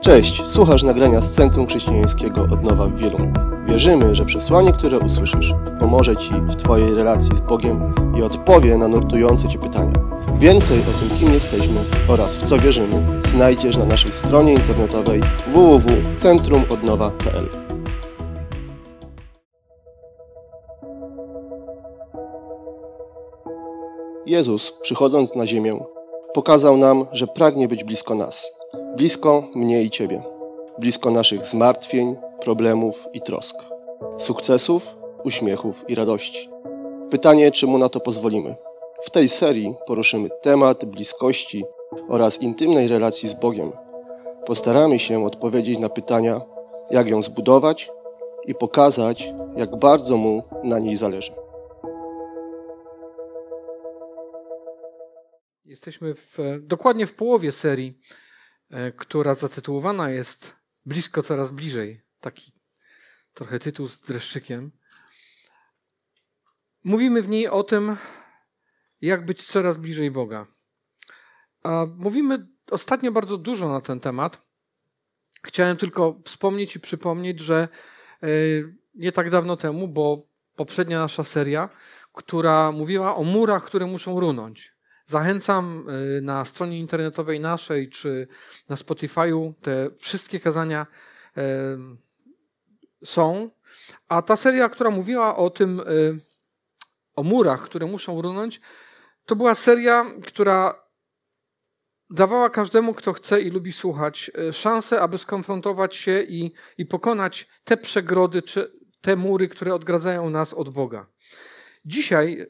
Cześć, słuchasz nagrania z Centrum Chrześcijańskiego Odnowa w Wielu. Wierzymy, że przesłanie, które usłyszysz, pomoże Ci w Twojej relacji z Bogiem i odpowie na nurtujące Cię pytania. Więcej o tym, kim jesteśmy oraz w co wierzymy, znajdziesz na naszej stronie internetowej www.centrumodnowa.pl. Jezus, przychodząc na ziemię, pokazał nam, że pragnie być blisko nas, blisko mnie i Ciebie, blisko naszych zmartwień, problemów i trosk, sukcesów, uśmiechów i radości. Pytanie, czy Mu na to pozwolimy. W tej serii poruszymy temat bliskości oraz intymnej relacji z Bogiem. Postaramy się odpowiedzieć na pytania, jak ją zbudować i pokazać, jak bardzo Mu na niej zależy. Jesteśmy w, dokładnie w połowie serii, która zatytułowana jest Blisko coraz bliżej. Taki trochę tytuł z dreszczykiem. Mówimy w niej o tym, jak być coraz bliżej Boga. A mówimy ostatnio bardzo dużo na ten temat. Chciałem tylko wspomnieć i przypomnieć, że e, nie tak dawno temu, bo poprzednia nasza seria, która mówiła o murach, które muszą runąć. Zachęcam y, na stronie internetowej naszej czy na Spotify'u te wszystkie kazania są. A ta seria, która mówiła o tym, y, o murach, które muszą runąć, to była seria, która dawała każdemu, kto chce i lubi słuchać, y, szansę, aby skonfrontować się i, i pokonać te przegrody, czy te mury, które odgradzają nas od Boga. Dzisiaj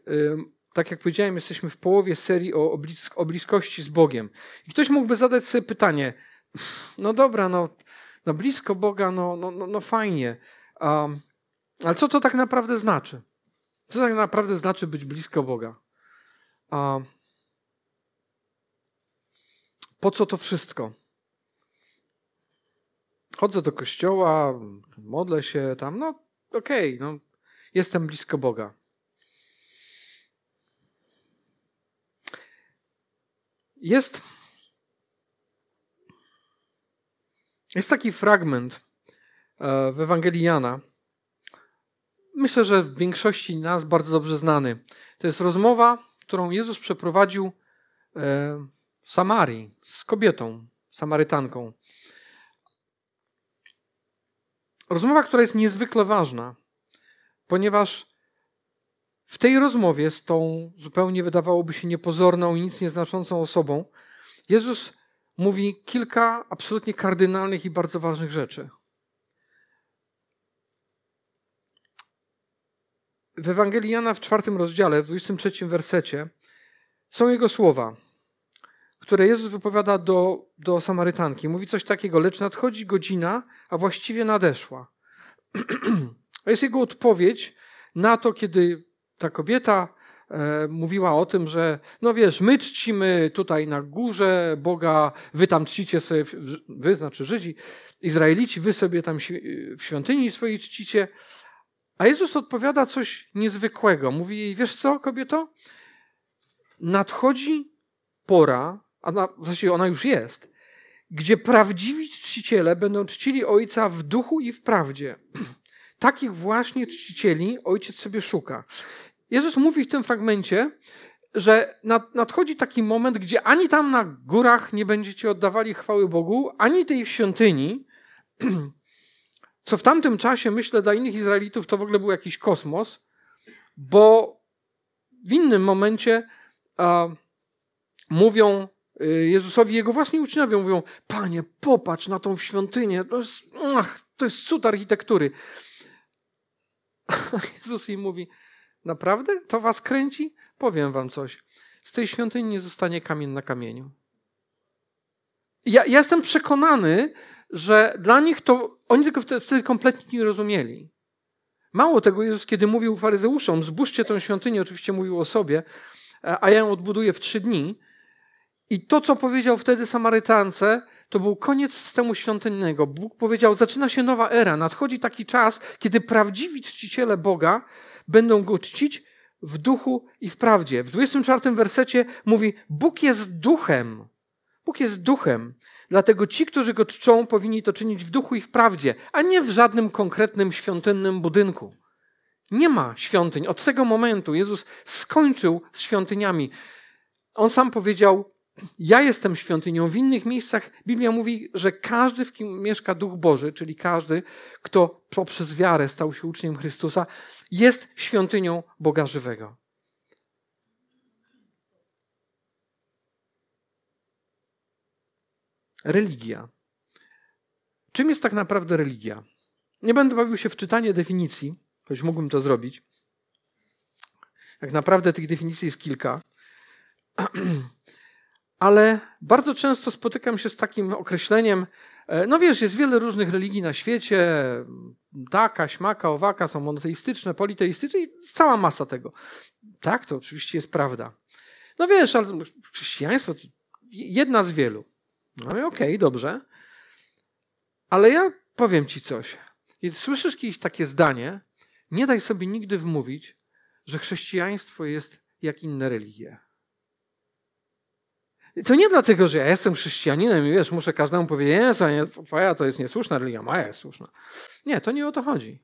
tak jak powiedziałem, jesteśmy w połowie serii o, o, blisk, o bliskości z Bogiem. I ktoś mógłby zadać sobie pytanie, no dobra, no, no blisko Boga, no, no, no, no fajnie, um, ale co to tak naprawdę znaczy? Co tak naprawdę znaczy być blisko Boga? Um, po co to wszystko? Chodzę do kościoła, modlę się tam, no okej, okay, no, jestem blisko Boga. Jest, jest taki fragment e, w Ewangelii Jana. Myślę, że w większości nas bardzo dobrze znany. To jest rozmowa, którą Jezus przeprowadził e, w Samarii z kobietą, Samarytanką. Rozmowa, która jest niezwykle ważna, ponieważ w tej rozmowie z tą zupełnie wydawałoby się niepozorną i nic nieznaczącą osobą, Jezus mówi kilka absolutnie kardynalnych i bardzo ważnych rzeczy. W Ewangelii Jana w czwartym rozdziale, w 23 wersecie, są jego słowa, które Jezus wypowiada do, do Samarytanki. Mówi coś takiego, lecz nadchodzi godzina, a właściwie nadeszła. A jest jego odpowiedź na to, kiedy ta kobieta e, mówiła o tym, że no wiesz, my czcimy tutaj na górze Boga, wy tam czcicie sobie, wy znaczy Żydzi, Izraelici, wy sobie tam w świątyni swojej czcicie. A Jezus odpowiada coś niezwykłego. Mówi jej, wiesz co, kobieto? Nadchodzi pora, a na, w zasadzie ona już jest, gdzie prawdziwi czciciele będą czcili Ojca w duchu i w prawdzie. Takich właśnie czcicieli Ojciec sobie szuka. Jezus mówi w tym fragmencie, że nadchodzi taki moment, gdzie ani tam na górach nie będziecie oddawali chwały Bogu, ani tej świątyni, co w tamtym czasie, myślę, dla innych Izraelitów to w ogóle był jakiś kosmos, bo w innym momencie a, mówią y, Jezusowi, jego własni uczniowie mówią, panie, popatrz na tą świątynię, to jest, ach, to jest cud architektury. Jezus im mówi, Naprawdę? To was kręci? Powiem wam coś. Z tej świątyni nie zostanie kamień na kamieniu. Ja, ja jestem przekonany, że dla nich to oni tego wtedy, wtedy kompletnie nie rozumieli. Mało tego, Jezus, kiedy mówił faryzeuszom, zbóżcie tę świątynię, oczywiście mówił o sobie, a ja ją odbuduję w trzy dni. I to, co powiedział wtedy Samarytance, to był koniec systemu świątynnego. Bóg powiedział, zaczyna się nowa era, nadchodzi taki czas, kiedy prawdziwi czciciele Boga będą go czcić w duchu i w prawdzie. W 24 wersecie mówi: Bóg jest duchem. Bóg jest duchem. Dlatego ci, którzy go czczą, powinni to czynić w duchu i w prawdzie, a nie w żadnym konkretnym świątynnym budynku. Nie ma świątyń. Od tego momentu Jezus skończył z świątyniami. On sam powiedział: Ja jestem świątynią. W innych miejscach Biblia mówi, że każdy, w kim mieszka Duch Boży, czyli każdy, kto poprzez wiarę stał się uczniem Chrystusa, jest świątynią Boga żywego. Religia. Czym jest tak naprawdę religia? Nie będę bawił się w czytanie definicji, choć mógłbym to zrobić. Tak naprawdę tych definicji jest kilka. Ale bardzo często spotykam się z takim określeniem, e, no wiesz, jest wiele różnych religii na świecie, taka, śmaka, owaka, są monoteistyczne, politeistyczne i cała masa tego. Tak, to oczywiście jest prawda. No wiesz, ale chrześcijaństwo jedna z wielu. No okej, okay, dobrze. Ale ja powiem ci coś. Kiedy słyszysz kiedyś takie zdanie, nie daj sobie nigdy wmówić, że chrześcijaństwo jest jak inne religie. To nie dlatego, że ja jestem chrześcijaninem i wiesz, muszę każdemu powiedzieć, nie, twoja to jest niesłuszna religia, moja jest słuszna. Nie, to nie o to chodzi.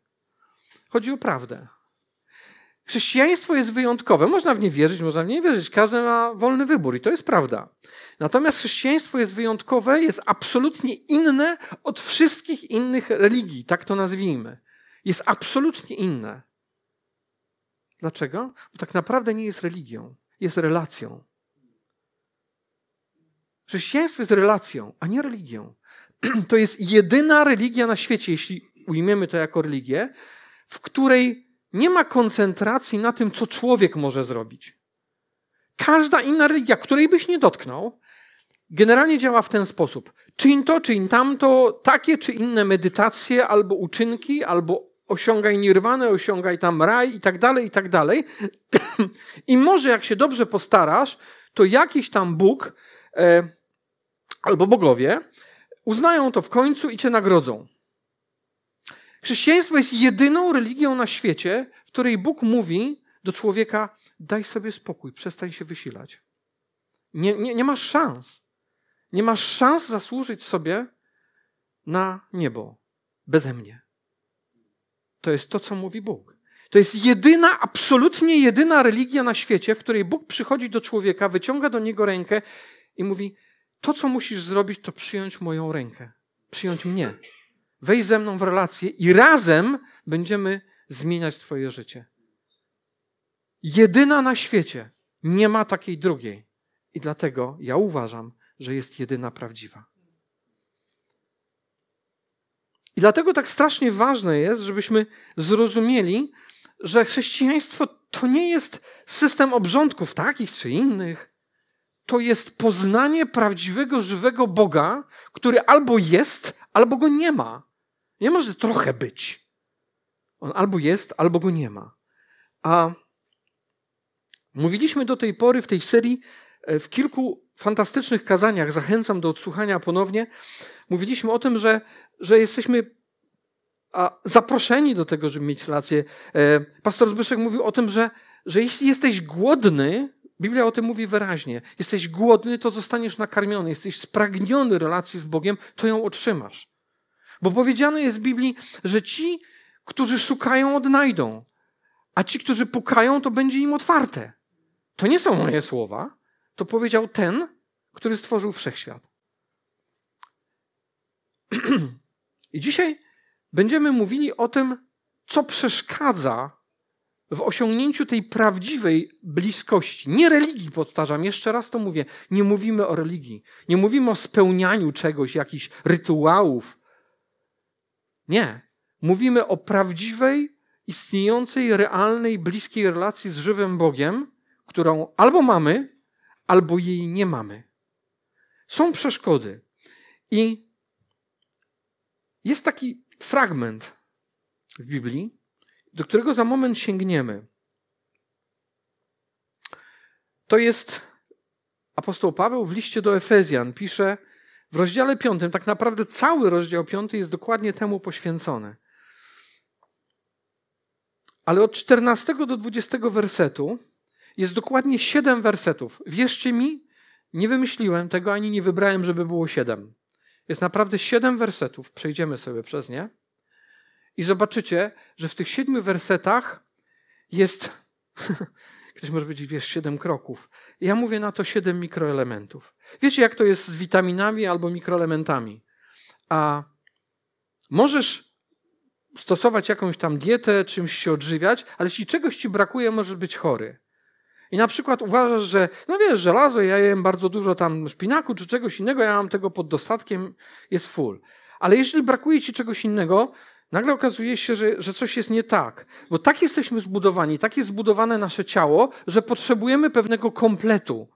Chodzi o prawdę. Chrześcijaństwo jest wyjątkowe. Można w nie wierzyć, można w nie wierzyć. Każdy ma wolny wybór i to jest prawda. Natomiast chrześcijaństwo jest wyjątkowe, jest absolutnie inne od wszystkich innych religii, tak to nazwijmy. Jest absolutnie inne. Dlaczego? Bo tak naprawdę nie jest religią, jest relacją. Chrześcijaństwo jest relacją, a nie religią. To jest jedyna religia na świecie, jeśli ujmiemy to jako religię, w której nie ma koncentracji na tym, co człowiek może zrobić. Każda inna religia, której byś nie dotknął, generalnie działa w ten sposób. Czyń to, czyń tamto, takie czy inne medytacje, albo uczynki, albo osiągaj nirwanę, osiągaj tam raj i tak dalej, i tak dalej. I może jak się dobrze postarasz, to jakiś tam Bóg e, albo bogowie uznają to w końcu i cię nagrodzą. Chrześcijaństwo jest jedyną religią na świecie, w której Bóg mówi do człowieka: daj sobie spokój, przestań się wysilać. Nie, nie, nie masz szans. Nie masz szans zasłużyć sobie na niebo beze mnie. To jest to, co mówi Bóg. To jest jedyna, absolutnie jedyna religia na świecie, w której Bóg przychodzi do człowieka, wyciąga do niego rękę i mówi: To, co musisz zrobić, to przyjąć moją rękę, przyjąć mnie wejść ze mną w relację i razem będziemy zmieniać Twoje życie. Jedyna na świecie. Nie ma takiej drugiej. I dlatego ja uważam, że jest jedyna prawdziwa. I dlatego tak strasznie ważne jest, żebyśmy zrozumieli, że chrześcijaństwo to nie jest system obrządków takich czy innych. To jest poznanie prawdziwego, żywego Boga, który albo jest, albo go nie ma. Nie może trochę być. On albo jest, albo go nie ma. A mówiliśmy do tej pory w tej serii e, w kilku fantastycznych kazaniach, zachęcam do odsłuchania ponownie, mówiliśmy o tym, że, że jesteśmy zaproszeni do tego, żeby mieć relację. E, pastor Zbyszek mówił o tym, że, że jeśli jesteś głodny, Biblia o tym mówi wyraźnie, jesteś głodny, to zostaniesz nakarmiony, jesteś spragniony relacji z Bogiem, to ją otrzymasz. Bo powiedziane jest w Biblii, że ci, którzy szukają, odnajdą, a ci, którzy pukają, to będzie im otwarte. To nie są moje słowa, to powiedział ten, który stworzył wszechświat. I dzisiaj będziemy mówili o tym, co przeszkadza w osiągnięciu tej prawdziwej bliskości. Nie religii, powtarzam, jeszcze raz to mówię. Nie mówimy o religii. Nie mówimy o spełnianiu czegoś, jakichś rytuałów, nie. Mówimy o prawdziwej, istniejącej, realnej, bliskiej relacji z żywym Bogiem, którą albo mamy, albo jej nie mamy. Są przeszkody. I jest taki fragment w Biblii, do którego za moment sięgniemy. To jest apostoł Paweł w liście do Efezjan. Pisze, w rozdziale piątym, tak naprawdę cały rozdział piąty jest dokładnie temu poświęcony. Ale od 14 do 20 wersetu jest dokładnie siedem wersetów. Wierzcie mi, nie wymyśliłem tego ani nie wybrałem, żeby było siedem. Jest naprawdę siedem wersetów, przejdziemy sobie przez nie i zobaczycie, że w tych siedmiu wersetach jest, ktoś może powiedzieć, wiesz, siedem kroków. Ja mówię na to siedem mikroelementów. Wiecie, jak to jest z witaminami albo mikroelementami? A możesz stosować jakąś tam dietę, czymś się odżywiać, ale jeśli czegoś ci brakuje, możesz być chory. I na przykład uważasz, że, no wiesz, żelazo, ja jem bardzo dużo tam szpinaku czy czegoś innego, ja mam tego pod dostatkiem, jest full. Ale jeśli brakuje ci czegoś innego, nagle okazuje się, że, że coś jest nie tak. Bo tak jesteśmy zbudowani, tak jest zbudowane nasze ciało, że potrzebujemy pewnego kompletu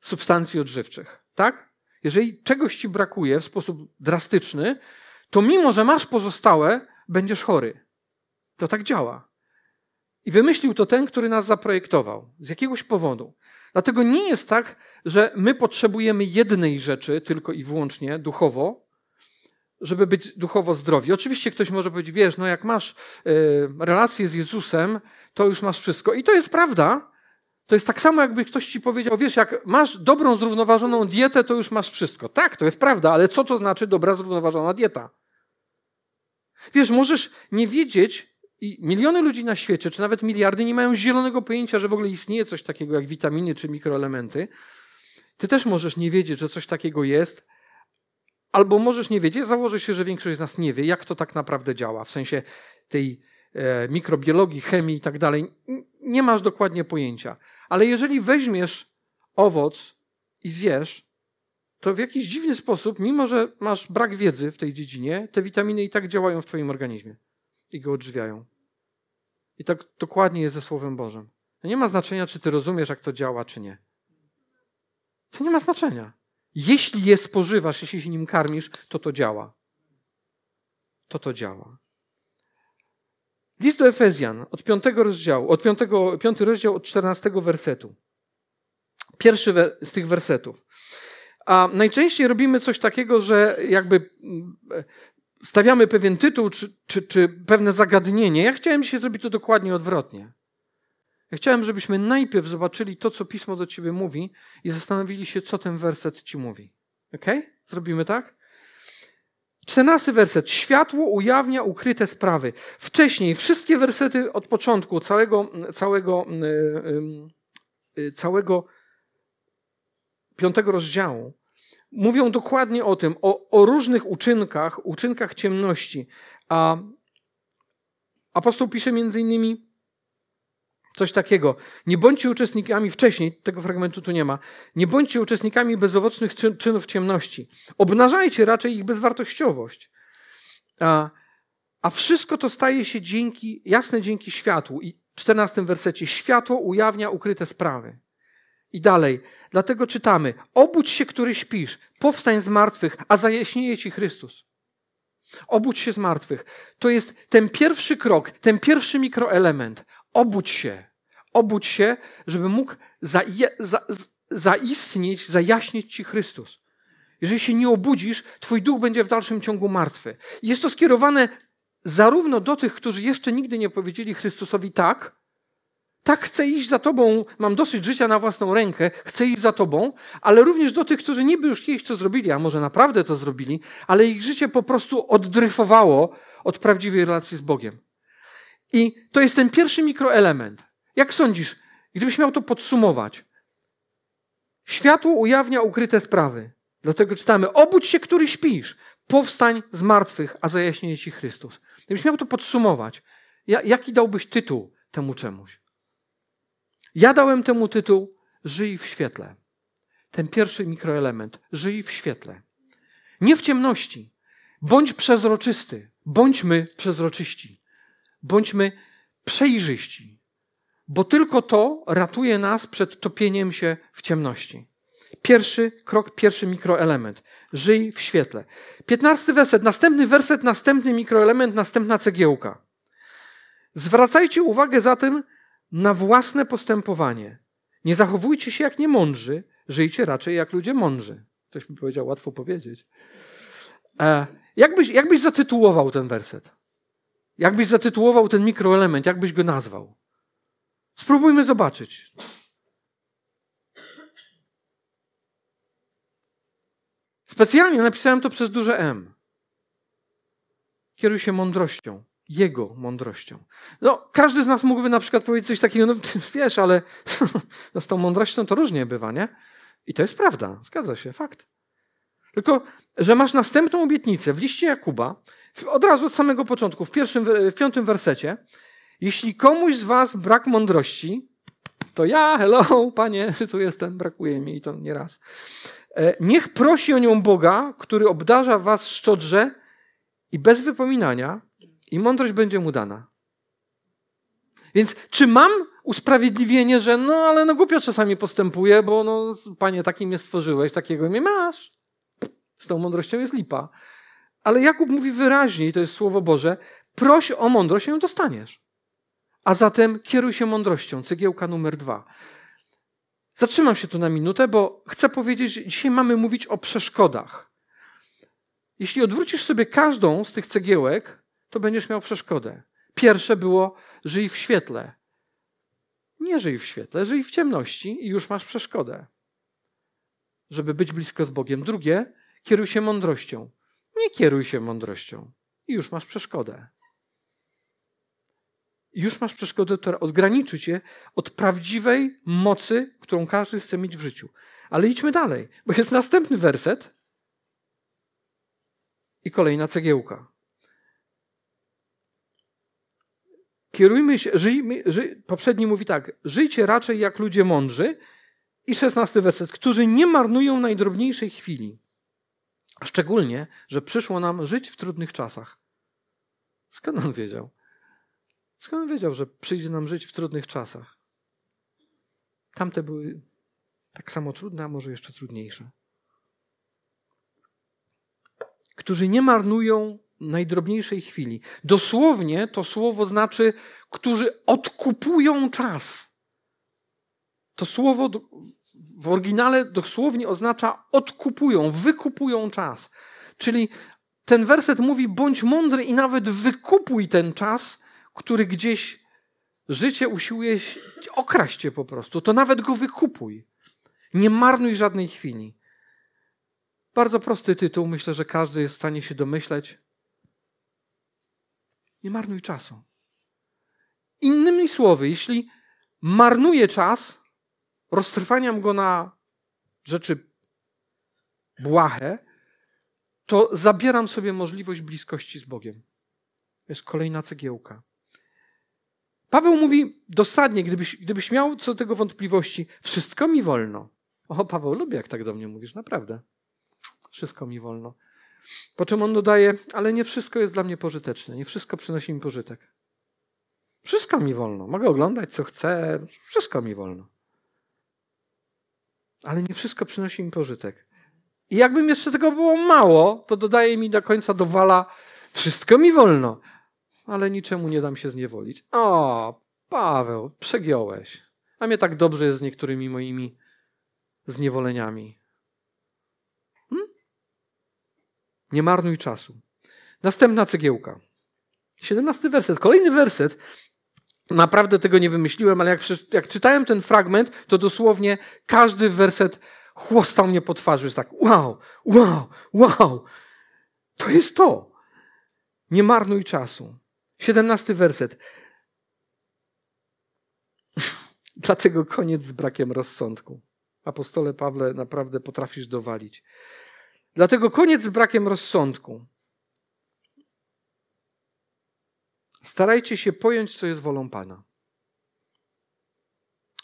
substancji odżywczych. Tak? Jeżeli czegoś ci brakuje w sposób drastyczny, to mimo, że masz pozostałe, będziesz chory. To tak działa. I wymyślił to ten, który nas zaprojektował. Z jakiegoś powodu. Dlatego nie jest tak, że my potrzebujemy jednej rzeczy tylko i wyłącznie duchowo, żeby być duchowo zdrowi. Oczywiście ktoś może powiedzieć, wiesz, no jak masz y, relację z Jezusem, to już masz wszystko. I to jest prawda. To jest tak samo, jakby ktoś ci powiedział, wiesz, jak masz dobrą, zrównoważoną dietę, to już masz wszystko. Tak, to jest prawda, ale co to znaczy dobra, zrównoważona dieta? Wiesz, możesz nie wiedzieć, i miliony ludzi na świecie, czy nawet miliardy, nie mają zielonego pojęcia, że w ogóle istnieje coś takiego jak witaminy czy mikroelementy. Ty też możesz nie wiedzieć, że coś takiego jest, albo możesz nie wiedzieć, założę się, że większość z nas nie wie, jak to tak naprawdę działa, w sensie tej e, mikrobiologii, chemii i tak dalej. Nie masz dokładnie pojęcia. Ale jeżeli weźmiesz owoc i zjesz, to w jakiś dziwny sposób, mimo że masz brak wiedzy w tej dziedzinie, te witaminy i tak działają w Twoim organizmie i go odżywiają. I tak dokładnie jest ze Słowem Bożym. Nie ma znaczenia, czy ty rozumiesz, jak to działa, czy nie. To nie ma znaczenia. Jeśli je spożywasz, jeśli się nim karmisz, to to działa. To to działa. List do Efezjan od piątego rozdziału, od piątego, piąty rozdział od czternastego wersetu. Pierwszy z tych wersetów. A najczęściej robimy coś takiego, że jakby mm, stawiamy pewien tytuł czy, czy, czy pewne zagadnienie. Ja chciałem się zrobić to dokładnie odwrotnie. Ja chciałem, żebyśmy najpierw zobaczyli to, co Pismo do ciebie mówi i zastanowili się, co ten werset ci mówi. Ok? Zrobimy tak? Czternasty werset. Światło ujawnia ukryte sprawy. Wcześniej wszystkie wersety od początku całego, całego, yy, yy, całego piątego rozdziału mówią dokładnie o tym, o, o różnych uczynkach, uczynkach ciemności. A apostoł pisze między innymi coś takiego. Nie bądźcie uczestnikami, wcześniej tego fragmentu tu nie ma, nie bądźcie uczestnikami bezowocnych czyn, czynów ciemności. Obnażajcie raczej ich bezwartościowość. A, a wszystko to staje się dzięki, jasne dzięki światłu. I w czternastym wersecie światło ujawnia ukryte sprawy. I dalej, dlatego czytamy: Obudź się, który śpisz, powstań z martwych, a zajaśnieje ci Chrystus. Obudź się z martwych. To jest ten pierwszy krok, ten pierwszy mikroelement. Obudź się. Obudź się, żeby mógł zaje, za, zaistnieć, zajaśnić ci Chrystus. Jeżeli się nie obudzisz, twój duch będzie w dalszym ciągu martwy. Jest to skierowane zarówno do tych, którzy jeszcze nigdy nie powiedzieli Chrystusowi tak, tak chcę iść za Tobą, mam dosyć życia na własną rękę, chcę iść za Tobą, ale również do tych, którzy niby już kiedyś co zrobili, a może naprawdę to zrobili, ale ich życie po prostu oddryfowało od prawdziwej relacji z Bogiem. I to jest ten pierwszy mikroelement. Jak sądzisz, gdybyś miał to podsumować? Światło ujawnia ukryte sprawy. Dlatego czytamy, obudź się, który śpisz, powstań z martwych, a zajaśnieje ci Chrystus. Gdybyś miał to podsumować, jaki dałbyś tytuł temu czemuś? Ja dałem temu tytuł Żyj w świetle. Ten pierwszy mikroelement. Żyj w świetle. Nie w ciemności. Bądź przezroczysty. Bądźmy przezroczyści. Bądźmy przejrzyści. Bo tylko to ratuje nas przed topieniem się w ciemności. Pierwszy krok, pierwszy mikroelement. Żyj w świetle. Piętnasty werset, następny werset, następny mikroelement, następna cegiełka. Zwracajcie uwagę zatem na własne postępowanie. Nie zachowujcie się jak niemądrzy, żyjcie raczej jak ludzie mądrzy. Ktoś mi powiedział, łatwo powiedzieć. E, jakbyś, jakbyś zatytułował ten werset? Jakbyś zatytułował ten mikroelement? Jakbyś go nazwał? Spróbujmy zobaczyć. Specjalnie napisałem to przez duże M. Kieruj się mądrością. Jego mądrością. No, każdy z nas mógłby na przykład powiedzieć coś takiego, no wiesz, ale no, z tą mądrością to różnie bywa, nie? I to jest prawda, zgadza się, fakt. Tylko, że masz następną obietnicę w liście Jakuba, od razu od samego początku, w, pierwszym, w piątym wersecie. Jeśli komuś z was brak mądrości, to ja, hello, panie, tu jestem, brakuje mi i to nie raz. E, niech prosi o nią Boga, który obdarza was szczodrze i bez wypominania, i mądrość będzie mu dana. Więc czy mam usprawiedliwienie, że no ale no głupio czasami postępuję, bo no panie, takim mnie stworzyłeś, takiego mnie masz. Z tą mądrością jest lipa. Ale Jakub mówi wyraźnie, i to jest Słowo Boże, proś o mądrość, ją dostaniesz. A zatem kieruj się mądrością. Cegiełka numer dwa. Zatrzymam się tu na minutę, bo chcę powiedzieć, że dzisiaj mamy mówić o przeszkodach. Jeśli odwrócisz sobie każdą z tych cegiełek, to będziesz miał przeszkodę. Pierwsze było żyj w świetle. Nie żyj w świetle, żyj w ciemności i już masz przeszkodę. Żeby być blisko z Bogiem. Drugie, kieruj się mądrością. Nie kieruj się mądrością i już masz przeszkodę. Już masz przeszkodę, która odgraniczy cię od prawdziwej mocy, którą każdy chce mieć w życiu. Ale idźmy dalej, bo jest następny werset i kolejna cegiełka. Kierujmy się, żyjmy, ży, poprzedni mówi tak, żyjcie raczej jak ludzie mądrzy. I szesnasty werset, którzy nie marnują najdrobniejszej chwili. Szczególnie, że przyszło nam żyć w trudnych czasach. Skąd on wiedział? Skąd on wiedział, że przyjdzie nam żyć w trudnych czasach? Tamte były tak samo trudne, a może jeszcze trudniejsze. Którzy nie marnują najdrobniejszej chwili. Dosłownie to słowo znaczy, którzy odkupują czas. To słowo w oryginale dosłownie oznacza odkupują, wykupują czas. Czyli ten werset mówi: bądź mądry i nawet wykupuj ten czas, który gdzieś życie usiłuje okraść cię po prostu. To nawet go wykupuj. Nie marnuj żadnej chwili. Bardzo prosty tytuł, myślę, że każdy jest w stanie się domyśleć. Nie marnuj czasu. Innymi słowy, jeśli marnuję czas, roztrwaniam go na rzeczy błahe, to zabieram sobie możliwość bliskości z Bogiem. To jest kolejna cegiełka. Paweł mówi dosadnie, gdybyś, gdybyś miał co do tego wątpliwości, wszystko mi wolno. O, Paweł, lubię, jak tak do mnie mówisz, naprawdę. Wszystko mi wolno. Po czym on dodaje, ale nie wszystko jest dla mnie pożyteczne, nie wszystko przynosi mi pożytek. Wszystko mi wolno. Mogę oglądać, co chcę, wszystko mi wolno. Ale nie wszystko przynosi mi pożytek. I jakbym jeszcze tego było mało, to dodaje mi do końca do wala, wszystko mi wolno, ale niczemu nie dam się zniewolić. O, Paweł, przegiąłeś. A mnie tak dobrze jest z niektórymi moimi zniewoleniami. Nie marnuj czasu. Następna cegiełka. 17 werset. Kolejny werset. Naprawdę tego nie wymyśliłem, ale jak, jak czytałem ten fragment, to dosłownie każdy werset chłostał mnie po twarzy. Jest tak, wow, wow, wow. To jest to. Nie marnuj czasu. 17 werset. Dlatego koniec z brakiem rozsądku. Apostole Pawle, naprawdę potrafisz dowalić. Dlatego koniec z brakiem rozsądku. Starajcie się pojąć, co jest wolą Pana.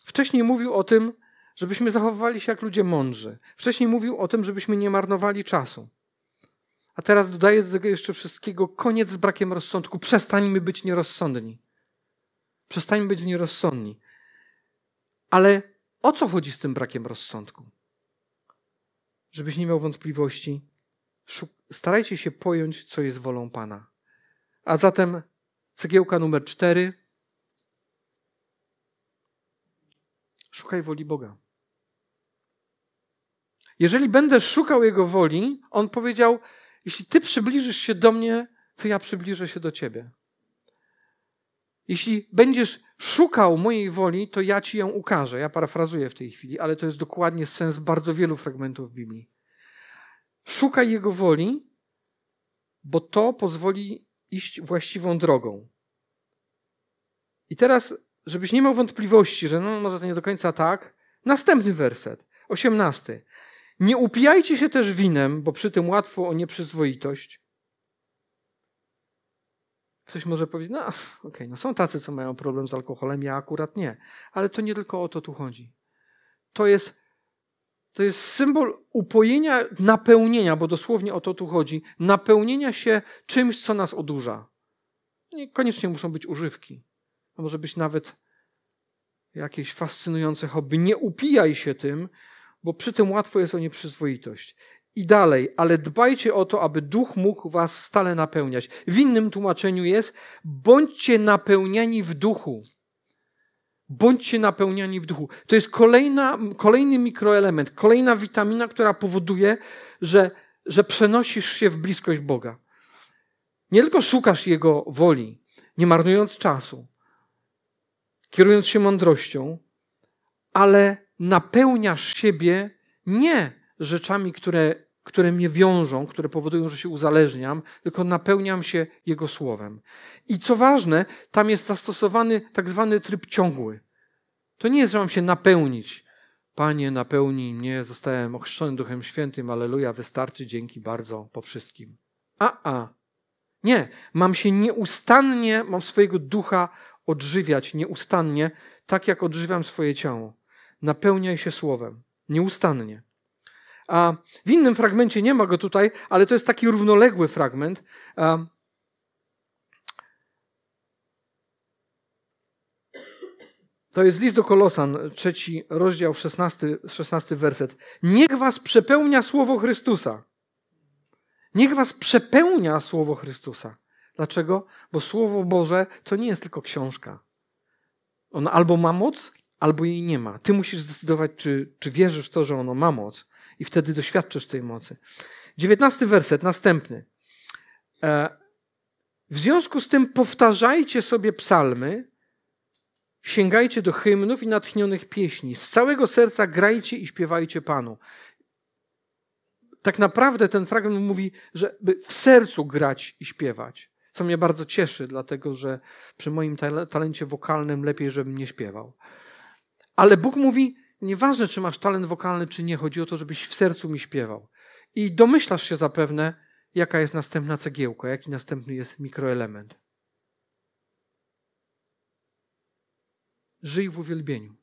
Wcześniej mówił o tym, żebyśmy zachowywali się jak ludzie mądrzy. Wcześniej mówił o tym, żebyśmy nie marnowali czasu. A teraz dodaje do tego jeszcze wszystkiego koniec z brakiem rozsądku. Przestańmy być nierozsądni. Przestańmy być nierozsądni. Ale o co chodzi z tym brakiem rozsądku? żebyś nie miał wątpliwości, starajcie się pojąć, co jest wolą Pana. A zatem cegiełka numer cztery. Szukaj woli Boga. Jeżeli będę szukał Jego woli, On powiedział, jeśli Ty przybliżysz się do mnie, to ja przybliżę się do Ciebie. Jeśli będziesz szukał mojej woli, to ja ci ją ukażę. Ja parafrazuję w tej chwili, ale to jest dokładnie sens bardzo wielu fragmentów Biblii. Szukaj Jego woli, bo to pozwoli iść właściwą drogą. I teraz, żebyś nie miał wątpliwości, że no może to nie do końca tak, następny werset, osiemnasty. Nie upijajcie się też winem, bo przy tym łatwo o nieprzyzwoitość. Ktoś może powiedzieć, no okej, okay, no są tacy, co mają problem z alkoholem, ja akurat nie. Ale to nie tylko o to tu chodzi. To jest, to jest symbol upojenia, napełnienia, bo dosłownie o to tu chodzi, napełnienia się czymś, co nas odurza. Niekoniecznie muszą być używki. To może być nawet jakieś fascynujące hobby. Nie upijaj się tym, bo przy tym łatwo jest o nieprzyzwoitość. I dalej, ale dbajcie o to, aby duch mógł was stale napełniać. W innym tłumaczeniu jest, bądźcie napełniani w duchu. Bądźcie napełniani w duchu. To jest kolejna, kolejny mikroelement, kolejna witamina, która powoduje, że, że przenosisz się w bliskość Boga. Nie tylko szukasz Jego woli, nie marnując czasu, kierując się mądrością, ale napełniasz siebie nie rzeczami, które, które mnie wiążą, które powodują, że się uzależniam, tylko napełniam się Jego słowem. I co ważne, tam jest zastosowany tak zwany tryb ciągły. To nie jest, że mam się napełnić. Panie, napełnij mnie, zostałem ochrzczony Duchem Świętym, aleluja, wystarczy, dzięki bardzo, po wszystkim. A, a. Nie, mam się nieustannie, mam swojego ducha odżywiać nieustannie, tak jak odżywiam swoje ciało. Napełniaj się słowem, nieustannie. A w innym fragmencie nie ma go tutaj, ale to jest taki równoległy fragment. To jest list do Kolosan, trzeci rozdział, szesnasty, szesnasty werset. Niech was przepełnia słowo Chrystusa. Niech was przepełnia słowo Chrystusa. Dlaczego? Bo Słowo Boże to nie jest tylko książka. Ono albo ma moc, albo jej nie ma. Ty musisz zdecydować, czy, czy wierzysz w to, że ono ma moc i wtedy doświadczysz tej mocy. Dziewiętnasty werset, następny. E, w związku z tym powtarzajcie sobie psalmy, sięgajcie do hymnów i natchnionych pieśni. Z całego serca grajcie i śpiewajcie Panu. Tak naprawdę ten fragment mówi, żeby w sercu grać i śpiewać co mnie bardzo cieszy, dlatego że przy moim talencie wokalnym lepiej, żebym nie śpiewał. Ale Bóg mówi, nieważne czy masz talent wokalny, czy nie, chodzi o to, żebyś w sercu mi śpiewał. I domyślasz się zapewne, jaka jest następna cegiełka, jaki następny jest mikroelement. Żyj w uwielbieniu.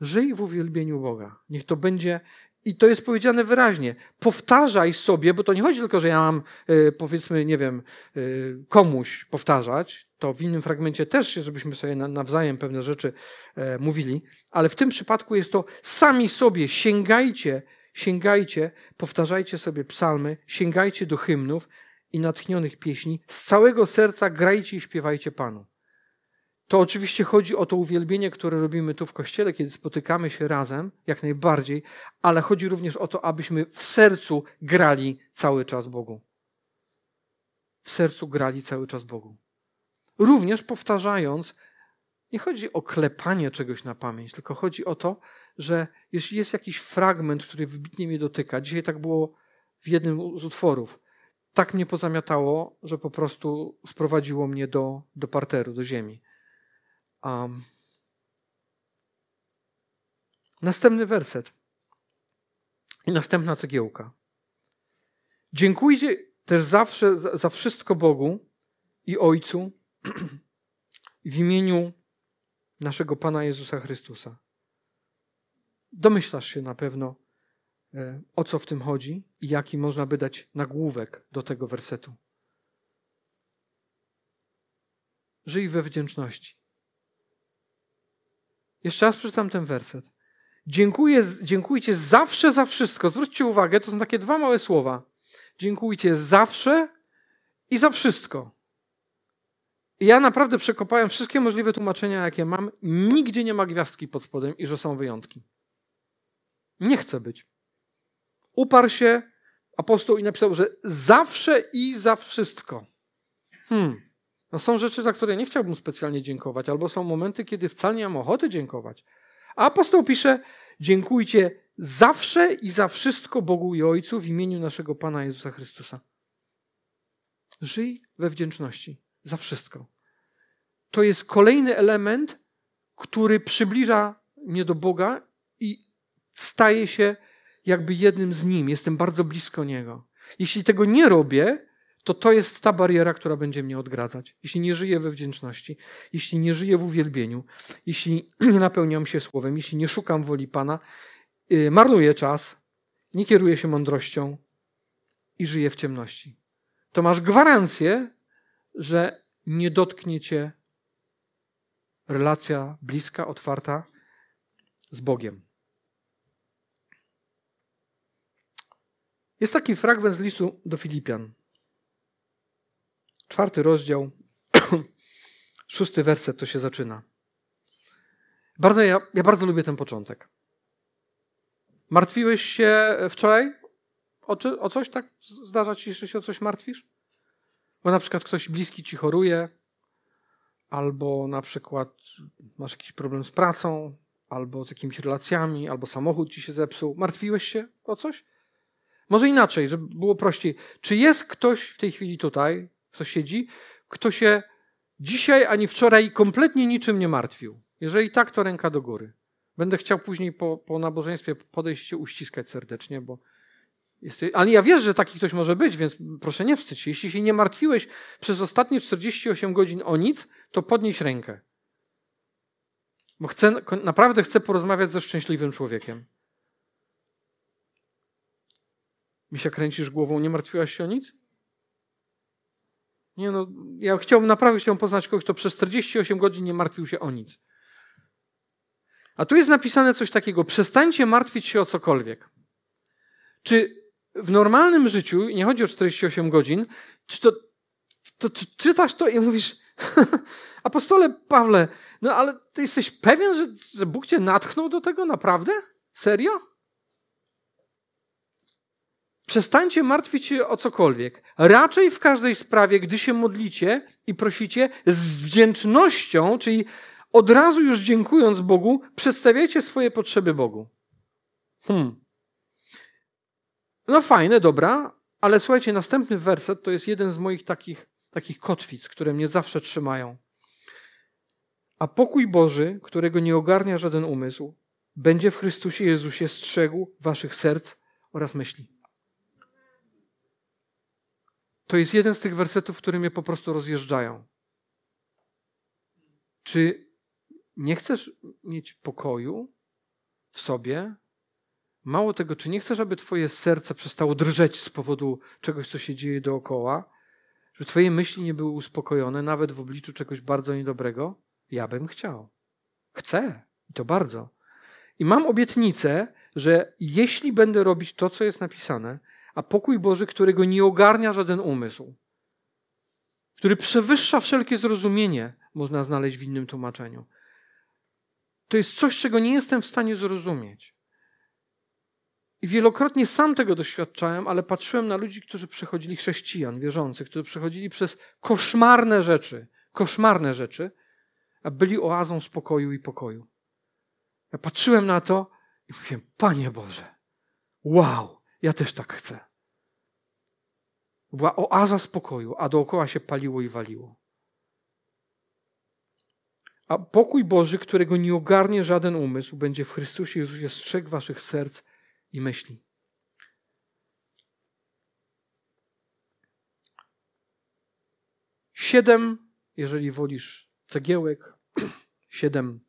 Żyj w uwielbieniu Boga. Niech to będzie i to jest powiedziane wyraźnie. Powtarzaj sobie, bo to nie chodzi tylko, że ja mam, e, powiedzmy, nie wiem, e, komuś powtarzać. To w innym fragmencie też, żebyśmy sobie nawzajem pewne rzeczy e, mówili, ale w tym przypadku jest to sami sobie sięgajcie, sięgajcie, powtarzajcie sobie psalmy, sięgajcie do hymnów i natchnionych pieśni. Z całego serca grajcie i śpiewajcie Panu. To oczywiście chodzi o to uwielbienie, które robimy tu w kościele, kiedy spotykamy się razem, jak najbardziej, ale chodzi również o to, abyśmy w sercu grali cały czas Bogu. W sercu grali cały czas Bogu. Również powtarzając, nie chodzi o klepanie czegoś na pamięć, tylko chodzi o to, że jeśli jest jakiś fragment, który wybitnie mnie dotyka, dzisiaj tak było w jednym z utworów, tak mnie pozamiatało, że po prostu sprowadziło mnie do, do parteru, do ziemi. Um, następny werset. I następna cegiełka. Dziękujcie też zawsze za, za wszystko Bogu i Ojcu w imieniu naszego Pana Jezusa Chrystusa. Domyślasz się na pewno, e, o co w tym chodzi i jaki można by dać nagłówek do tego wersetu. Żyj we wdzięczności. Jeszcze raz przeczytam ten werset. Dziękuję, dziękujcie zawsze za wszystko. Zwróćcie uwagę, to są takie dwa małe słowa. Dziękujcie zawsze i za wszystko. Ja naprawdę przekopałem wszystkie możliwe tłumaczenia, jakie mam. Nigdzie nie ma gwiazdki pod spodem i że są wyjątki. Nie chcę być. Uparł się apostoł i napisał, że zawsze i za wszystko. Hmm. No są rzeczy, za które nie chciałbym specjalnie dziękować, albo są momenty, kiedy wcale nie mam ochoty dziękować. A apostoł pisze, dziękujcie zawsze i za wszystko Bogu i Ojcu w imieniu naszego Pana Jezusa Chrystusa. Żyj we wdzięczności za wszystko. To jest kolejny element, który przybliża mnie do Boga i staje się jakby jednym z nim. Jestem bardzo blisko Niego. Jeśli tego nie robię, to to jest ta bariera, która będzie mnie odgradzać. Jeśli nie żyję we wdzięczności, jeśli nie żyję w uwielbieniu, jeśli nie napełniam się słowem, jeśli nie szukam woli Pana, yy, marnuję czas, nie kieruję się mądrością i żyję w ciemności. To masz gwarancję, że nie dotknie cię relacja bliska, otwarta z Bogiem. Jest taki fragment z listu do Filipian. Czwarty rozdział, szósty werset to się zaczyna. Bardzo, ja, ja bardzo lubię ten początek. Martwiłeś się wczoraj o, czy, o coś, tak? Zdarza ci że się o coś martwisz? Bo na przykład ktoś bliski ci choruje, albo na przykład masz jakiś problem z pracą, albo z jakimiś relacjami, albo samochód ci się zepsuł. Martwiłeś się o coś? Może inaczej, żeby było prościej. Czy jest ktoś w tej chwili tutaj, kto siedzi, kto się dzisiaj ani wczoraj kompletnie niczym nie martwił? Jeżeli tak, to ręka do góry. Będę chciał później po, po nabożeństwie podejść się uściskać serdecznie, bo jest, ale ja wierzę, że taki ktoś może być, więc proszę nie wstydź się. Jeśli się nie martwiłeś przez ostatnie 48 godzin o nic, to podnieś rękę. Bo chcę, naprawdę chcę porozmawiać ze szczęśliwym człowiekiem. Mi się kręcisz głową, nie martwiłaś się o nic? Nie no, ja chciałbym, naprawdę chciałbym poznać kogoś, kto przez 48 godzin nie martwił się o nic. A tu jest napisane coś takiego, przestańcie martwić się o cokolwiek. Czy w normalnym życiu, nie chodzi o 48 godzin, czy to, to, to czytasz to i mówisz, apostole Pawle, no ale ty jesteś pewien, że, że Bóg cię natchnął do tego naprawdę? Serio? Przestańcie martwić się o cokolwiek. Raczej w każdej sprawie, gdy się modlicie i prosicie z wdzięcznością, czyli od razu już dziękując Bogu, przedstawiajcie swoje potrzeby Bogu. Hmm. No fajne, dobra, ale słuchajcie, następny werset to jest jeden z moich takich, takich kotwic, które mnie zawsze trzymają. A pokój Boży, którego nie ogarnia żaden umysł, będzie w Chrystusie Jezusie strzegł waszych serc oraz myśli. To jest jeden z tych wersetów, które mnie po prostu rozjeżdżają. Czy nie chcesz mieć pokoju w sobie? Mało tego, czy nie chcesz, aby twoje serce przestało drżeć z powodu czegoś, co się dzieje dookoła? Żeby twoje myśli nie były uspokojone, nawet w obliczu czegoś bardzo niedobrego? Ja bym chciał. Chcę. I to bardzo. I mam obietnicę, że jeśli będę robić to, co jest napisane, a pokój Boży, którego nie ogarnia żaden umysł, który przewyższa wszelkie zrozumienie, można znaleźć w innym tłumaczeniu. To jest coś, czego nie jestem w stanie zrozumieć. I wielokrotnie sam tego doświadczałem, ale patrzyłem na ludzi, którzy przechodzili, chrześcijan, wierzących, którzy przechodzili przez koszmarne rzeczy, koszmarne rzeczy, a byli oazą spokoju i pokoju. Ja patrzyłem na to i mówiłem, Panie Boże, wow, ja też tak chcę. Była oaza spokoju, a dookoła się paliło i waliło. A pokój Boży, którego nie ogarnie żaden umysł, będzie w Chrystusie Jezusie strzegł waszych serc i myśli. Siedem, jeżeli wolisz, cegiełek, siedem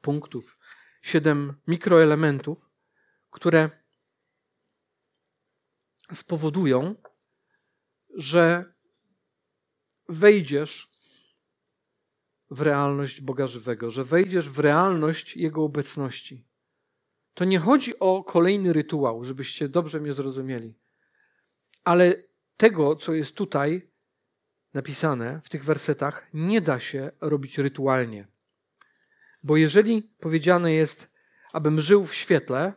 punktów, siedem mikroelementów, które spowodują, że wejdziesz w realność Boga żywego, że wejdziesz w realność Jego obecności. To nie chodzi o kolejny rytuał, żebyście dobrze mnie zrozumieli, ale tego, co jest tutaj napisane w tych wersetach, nie da się robić rytualnie. Bo jeżeli powiedziane jest, abym żył w świetle,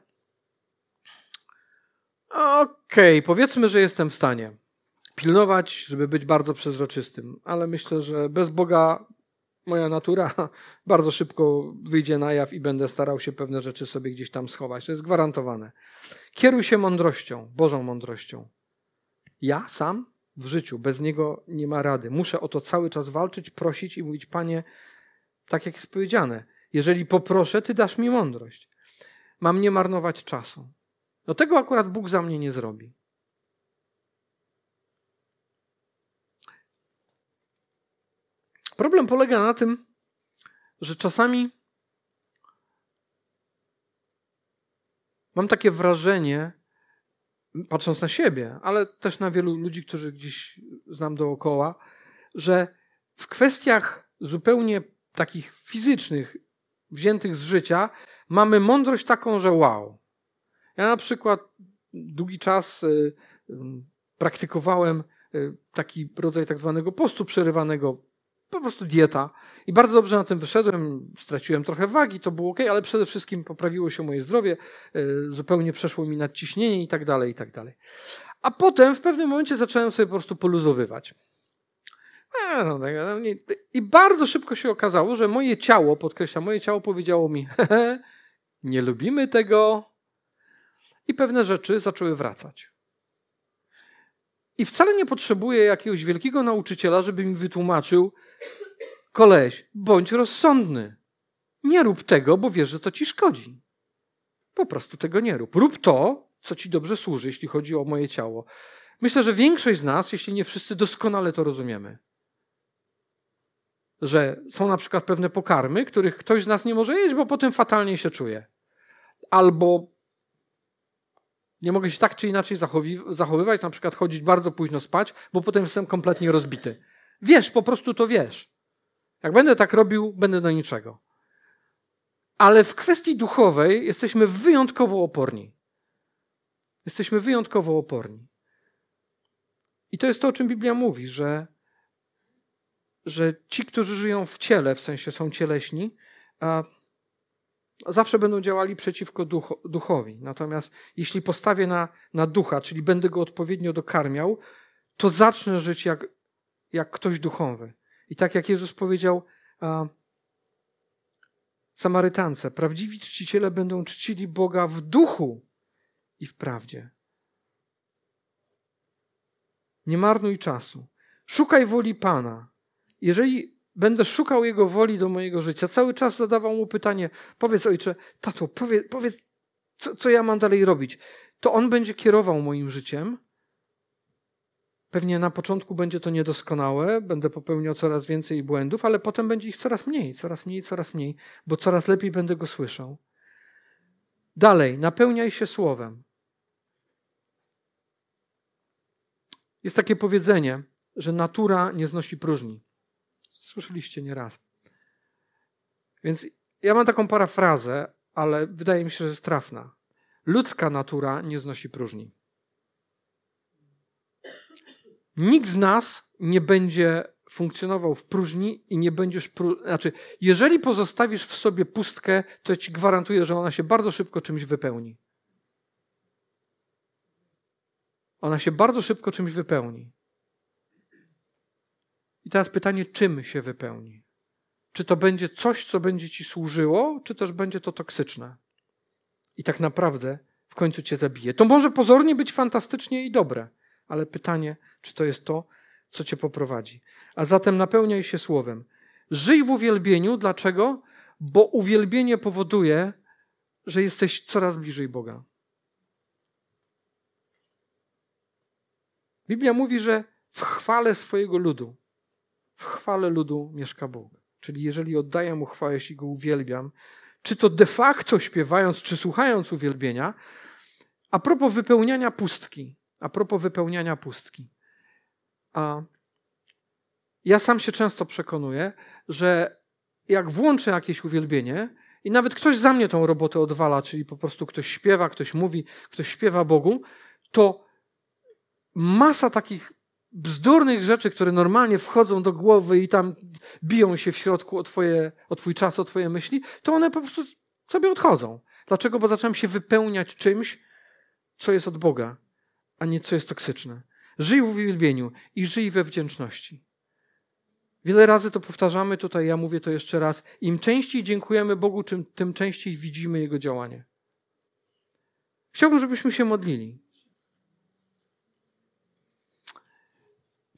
okej, okay, powiedzmy, że jestem w stanie pilnować, żeby być bardzo przezroczystym, ale myślę, że bez Boga moja natura bardzo szybko wyjdzie na jaw i będę starał się pewne rzeczy sobie gdzieś tam schować. To jest gwarantowane. Kieruj się mądrością, Bożą mądrością. Ja sam w życiu, bez niego nie ma rady. Muszę o to cały czas walczyć, prosić i mówić, Panie, tak jak jest powiedziane, jeżeli poproszę, Ty dasz mi mądrość. Mam nie marnować czasu. No tego akurat Bóg za mnie nie zrobi. Problem polega na tym, że czasami mam takie wrażenie, patrząc na siebie, ale też na wielu ludzi, którzy gdzieś znam dookoła, że w kwestiach zupełnie takich fizycznych, wziętych z życia, mamy mądrość taką, że wow. Ja na przykład długi czas y, y, praktykowałem y, taki rodzaj tak zwanego postu przerywanego po prostu dieta. I bardzo dobrze na tym wyszedłem, straciłem trochę wagi, to było ok, ale przede wszystkim poprawiło się moje zdrowie, e, zupełnie przeszło mi nadciśnienie i tak dalej, i tak dalej. A potem w pewnym momencie zacząłem sobie po prostu poluzowywać. E, no, tak, no, I bardzo szybko się okazało, że moje ciało, podkreślam, moje ciało powiedziało mi, nie lubimy tego. I pewne rzeczy zaczęły wracać. I wcale nie potrzebuję jakiegoś wielkiego nauczyciela, żeby mi wytłumaczył, koleś, bądź rozsądny. Nie rób tego, bo wiesz, że to ci szkodzi. Po prostu tego nie rób. Rób to, co ci dobrze służy, jeśli chodzi o moje ciało. Myślę, że większość z nas, jeśli nie wszyscy, doskonale to rozumiemy. Że są na przykład pewne pokarmy, których ktoś z nas nie może jeść, bo potem fatalnie się czuje. Albo nie mogę się tak czy inaczej zachowywać, na przykład chodzić bardzo późno spać, bo potem jestem kompletnie rozbity. Wiesz, po prostu to wiesz. Jak będę tak robił, będę do niczego. Ale w kwestii duchowej jesteśmy wyjątkowo oporni. Jesteśmy wyjątkowo oporni. I to jest to, o czym Biblia mówi, że, że ci, którzy żyją w ciele, w sensie są cieleśni, a zawsze będą działali przeciwko ducho, duchowi. Natomiast jeśli postawię na, na ducha, czyli będę go odpowiednio dokarmiał, to zacznę żyć jak, jak ktoś duchowy. I tak jak Jezus powiedział a, Samarytance, prawdziwi czciciele będą czcili Boga w duchu i w prawdzie. Nie marnuj czasu. Szukaj woli Pana. Jeżeli będę szukał Jego woli do mojego życia, cały czas zadawał mu pytanie: powiedz, ojcze, tato, powiedz, powiedz co, co ja mam dalej robić. To on będzie kierował moim życiem Pewnie na początku będzie to niedoskonałe, będę popełniał coraz więcej błędów, ale potem będzie ich coraz mniej, coraz mniej, coraz mniej, bo coraz lepiej będę go słyszał. Dalej, napełniaj się słowem. Jest takie powiedzenie, że natura nie znosi próżni. Słyszeliście nieraz. Więc ja mam taką parafrazę, ale wydaje mi się, że jest trafna. Ludzka natura nie znosi próżni. Nikt z nas nie będzie funkcjonował w próżni i nie będziesz. Pró- znaczy, jeżeli pozostawisz w sobie pustkę, to ci gwarantuję, że ona się bardzo szybko czymś wypełni. Ona się bardzo szybko czymś wypełni. I teraz pytanie, czym się wypełni? Czy to będzie coś, co będzie ci służyło, czy też będzie to toksyczne? I tak naprawdę w końcu cię zabije. To może pozornie być fantastycznie i dobre, ale pytanie, czy to jest to, co cię poprowadzi. A zatem napełniaj się słowem. Żyj w uwielbieniu. Dlaczego? Bo uwielbienie powoduje, że jesteś coraz bliżej Boga. Biblia mówi, że w chwale swojego ludu, w chwale ludu mieszka Bóg. Czyli jeżeli oddaję mu chwałę, jeśli go uwielbiam, czy to de facto śpiewając, czy słuchając uwielbienia, a propos wypełniania pustki, a propos wypełniania pustki. A ja sam się często przekonuję, że jak włączę jakieś uwielbienie i nawet ktoś za mnie tą robotę odwala, czyli po prostu ktoś śpiewa, ktoś mówi, ktoś śpiewa Bogu, to masa takich bzdurnych rzeczy, które normalnie wchodzą do głowy i tam biją się w środku o, twoje, o twój czas, o twoje myśli, to one po prostu sobie odchodzą. Dlaczego? Bo zacząłem się wypełniać czymś, co jest od Boga, a nie co jest toksyczne. Żyj w uwielbieniu i żyj we wdzięczności. Wiele razy to powtarzamy tutaj, ja mówię to jeszcze raz. Im częściej dziękujemy Bogu, tym częściej widzimy Jego działanie. Chciałbym, żebyśmy się modlili.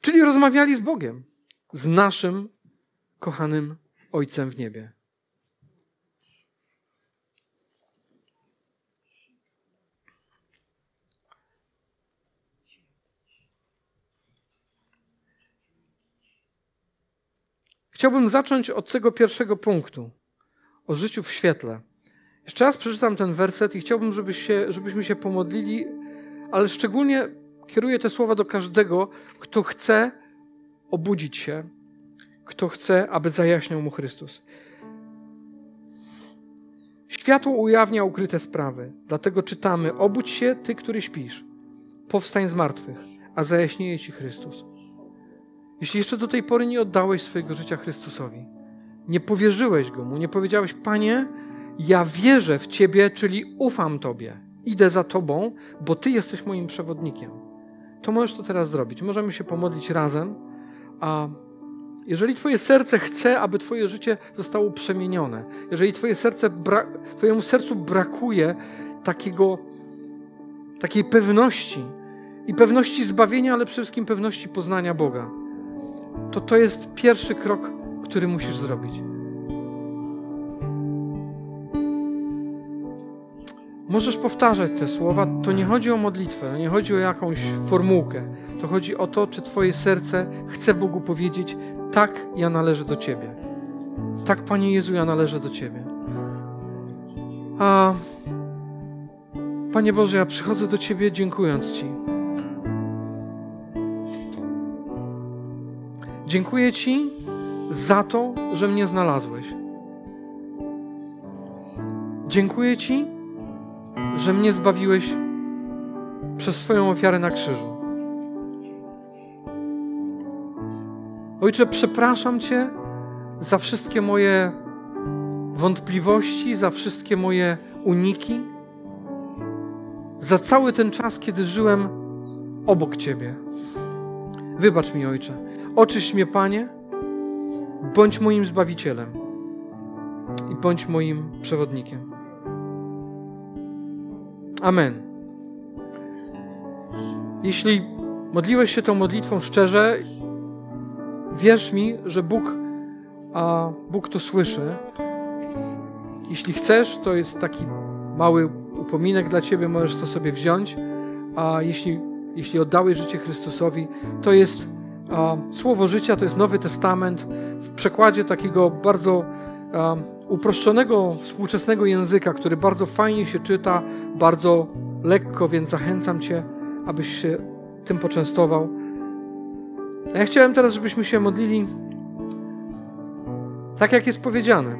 Czyli rozmawiali z Bogiem, z naszym kochanym Ojcem w niebie. Chciałbym zacząć od tego pierwszego punktu o życiu w świetle. Jeszcze raz przeczytam ten werset i chciałbym, żebyś się, żebyśmy się pomodlili, ale szczególnie kieruję te słowa do każdego, kto chce obudzić się, kto chce, aby zajaśniał mu Chrystus. Światło ujawnia ukryte sprawy, dlatego czytamy: Obudź się, ty, który śpisz, powstań z martwych, a zajaśnieje ci Chrystus. Jeśli jeszcze do tej pory nie oddałeś swojego życia Chrystusowi, nie powierzyłeś go mu, nie powiedziałeś: Panie, ja wierzę w Ciebie, czyli ufam Tobie, idę za Tobą, bo Ty jesteś moim przewodnikiem, to możesz to teraz zrobić. Możemy się pomodlić razem, a jeżeli Twoje serce chce, aby Twoje życie zostało przemienione, jeżeli Twoje serce Twojemu sercu brakuje takiego, takiej pewności i pewności zbawienia, ale przede wszystkim pewności poznania Boga, to to jest pierwszy krok, który musisz zrobić. Możesz powtarzać te słowa. To nie chodzi o modlitwę, nie chodzi o jakąś formułkę. To chodzi o to, czy Twoje serce chce Bogu powiedzieć: Tak, ja należę do Ciebie. Tak, Panie Jezu, ja należę do Ciebie. A Panie Boże, ja przychodzę do Ciebie dziękując Ci. Dziękuję Ci za to, że mnie znalazłeś. Dziękuję Ci, że mnie zbawiłeś przez swoją ofiarę na krzyżu. Ojcze, przepraszam Cię za wszystkie moje wątpliwości, za wszystkie moje uniki, za cały ten czas, kiedy żyłem obok Ciebie. Wybacz mi, Ojcze. Oczyść mnie, Panie, bądź moim Zbawicielem i bądź moim przewodnikiem. Amen. Jeśli modliłeś się tą modlitwą szczerze, wierz mi, że Bóg, a Bóg to słyszy. Jeśli chcesz, to jest taki mały upominek dla ciebie, możesz to sobie wziąć. A jeśli, jeśli oddałeś życie Chrystusowi, to jest a, słowo życia, to jest Nowy Testament w przekładzie takiego bardzo a, uproszczonego, współczesnego języka, który bardzo fajnie się czyta, bardzo lekko, więc zachęcam Cię, abyś się tym poczęstował. A ja chciałem teraz, żebyśmy się modlili tak, jak jest powiedziane.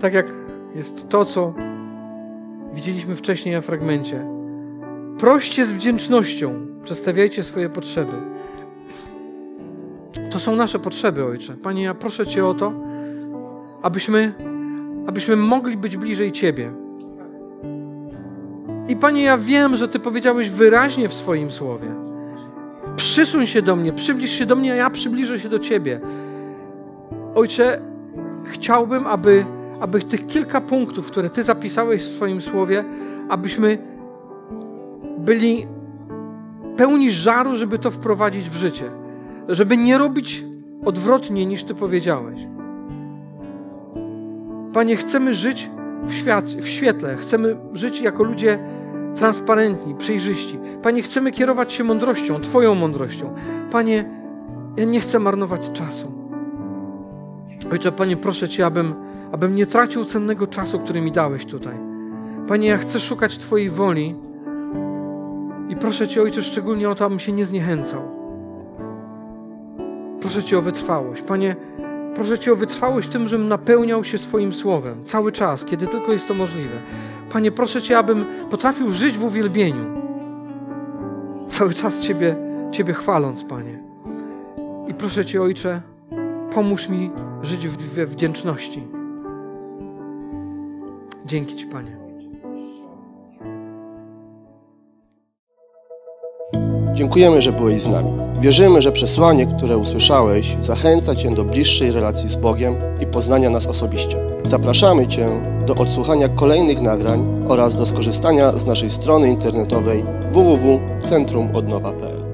Tak jak jest to, co widzieliśmy wcześniej na fragmencie. Proście z wdzięcznością, przedstawiajcie swoje potrzeby. To są nasze potrzeby, Ojcze. Panie, ja proszę Cię o to, abyśmy, abyśmy mogli być bliżej Ciebie. I Panie, ja wiem, że Ty powiedziałeś wyraźnie w swoim słowie. Przysuń się do mnie, przybliż się do mnie, a ja przybliżę się do Ciebie. Ojcze, chciałbym, aby, aby tych kilka punktów, które Ty zapisałeś w swoim słowie, abyśmy byli pełni żaru, żeby to wprowadzić w życie żeby nie robić odwrotnie niż Ty powiedziałeś. Panie, chcemy żyć w, świat, w świetle, chcemy żyć jako ludzie transparentni, przejrzyści. Panie, chcemy kierować się mądrością, Twoją mądrością. Panie, ja nie chcę marnować czasu. Ojcze, Panie, proszę Cię, abym, abym nie tracił cennego czasu, który mi dałeś tutaj. Panie, ja chcę szukać Twojej woli i proszę Cię, Ojcze, szczególnie o to, abym się nie zniechęcał. Proszę Cię o wytrwałość. Panie, proszę Cię o wytrwałość w tym, żebym napełniał się Twoim słowem cały czas, kiedy tylko jest to możliwe. Panie, proszę Cię, abym potrafił żyć w uwielbieniu. Cały czas Ciebie, Ciebie chwaląc, Panie. I proszę Cię, Ojcze, pomóż mi żyć we wdzięczności. Dzięki Ci, Panie. Dziękujemy, że byłeś z nami. Wierzymy, że przesłanie, które usłyszałeś, zachęca Cię do bliższej relacji z Bogiem i poznania nas osobiście. Zapraszamy Cię do odsłuchania kolejnych nagrań oraz do skorzystania z naszej strony internetowej www.centrumodnowa.pl.